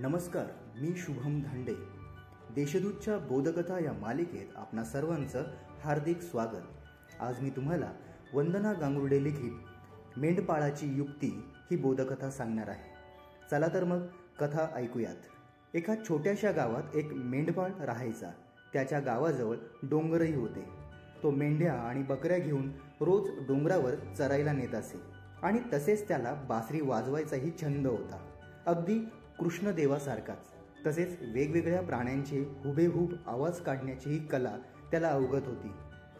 नमस्कार मी शुभम धांडे. देशदूतच्या बोधकथा या मालिकेत आपणा सर्वांचं हार्दिक स्वागत. आज मी तुम्हाला वंदना गांगुर्डे लिखित मेंढपाळाची युक्ती ही बोधकथा सांगणार आहे. चला तर मग कथा ऐकूयात. एका छोट्याशा गावात एक मेंढपाळ राहायचा. त्याच्या गावाजवळ डोंगरही होते. तो मेंढ्या आणि बकऱ्या घेऊन रोज डोंगरावर चरायला नेत असे. आणि तसेच त्याला बासरी वाजवायचाही छंद होता. अगदी कृष्णदेवासारखाच. तसेच वेगवेगळ्या प्राण्यांचे हुबेहूब आवाज काढण्याचीही कला त्याला अवगत होती.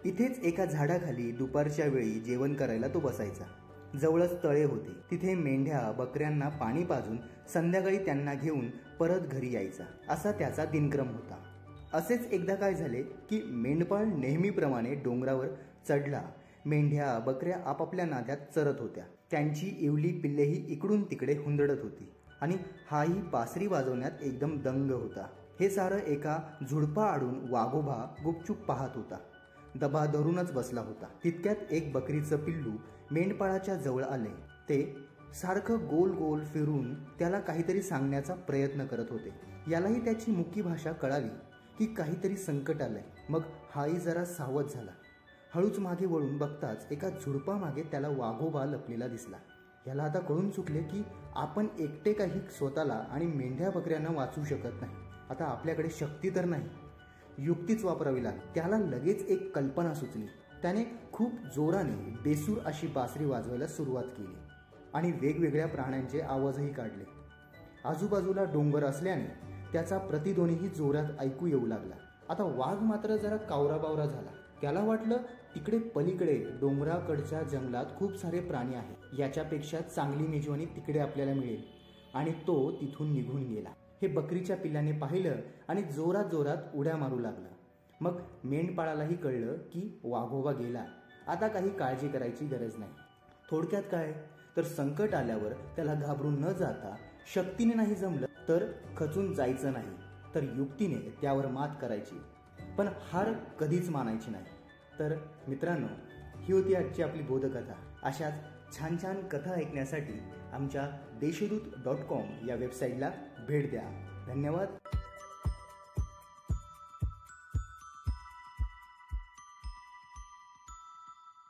इथेच एका झाडाखाली दुपारच्या वेळी जेवण करायला तो बसायचा. जवळच तळे होते. तिथे मेंढ्या बकऱ्यांना पाणी पाजून संध्याकाळी त्यांना घेऊन परत घरी यायचा. असा त्याचा दिनक्रम होता. असेच एकदा काय झाले की मेंढपाळ नेहमीप्रमाणे डोंगरावर चढला. मेंढ्या बकऱ्या आपापल्या नाद्यात चरत होत्या. त्यांची इवली पिल्लेही इकडून तिकडे हुंदडत होती. आणि हाही बासरी वाजवण्यात एकदम दंग होता. हे सारं एका झुडपा आडून वाघोबा गुपचूप पाहत होता. दबा धरूनच बसला होता. तितक्यात एक बकरीचं पिल्लू मेंढपाळाच्या जवळ आले. ते सारखं गोल गोल फिरून त्याला काहीतरी सांगण्याचा प्रयत्न करत होते. यालाही त्याची मुख्य भाषा कळाली की काहीतरी संकट आलंय. मग हाही जरा सावध झाला. हळूच मागे वळून बघताच एका झुडपामागे त्याला वाघोबा लपलेला दिसला. याला आता कळून चुकले की आपण एकटे काही स्वतःला आणि मेंढ्या बकऱ्यांना वाचू शकत नाही. आता आपल्याकडे शक्ती तर नाही. युक्तीच वापरावी लागली. त्याला लगेच एक कल्पना सुचली. त्याने खूप जोराने बेसूर अशी बासरी वाजवायला सुरुवात केली आणि वेगवेगळ्या प्राण्यांचे आवाजही काढले. आजूबाजूला डोंगर असल्याने त्याचा प्रतिध्वनीही जोरात ऐकू येऊ लागला. आता वाघ मात्र जरा कावराबावरा झाला. त्याला वाटलं तिकडे पलीकडे डोंगराकडच्या जंगलात खूप सारे प्राणी आहेत. याच्यापेक्षा चांगली मेजवानी तिकडे आपल्याला मिळेल. आणि तो तिथून निघून गेला. हे बकरीच्या पिल्लाने पाहिलं आणि जोरात जोरात उड्या मारू लागला. मग मेंढपाळालाही कळलं की वाघोबा गेला. आता काही काळजी करायची गरज नाही. थोडक्यात काय? तर संकट आल्यावर त्याला घाबरून न जाता शक्तीने नाही जमलं तर खचून जायचं नाही. तर युक्तीने त्यावर मात करायची. पण हार कधीच मानायची नाही. तर मित्रांनो ही होती आजची आपली बोधकथा. अशाच छान छान कथा ऐकण्यासाठी आमच्या देशदूत डॉट कॉम या वेबसाईटला भेट द्या. धन्यवाद.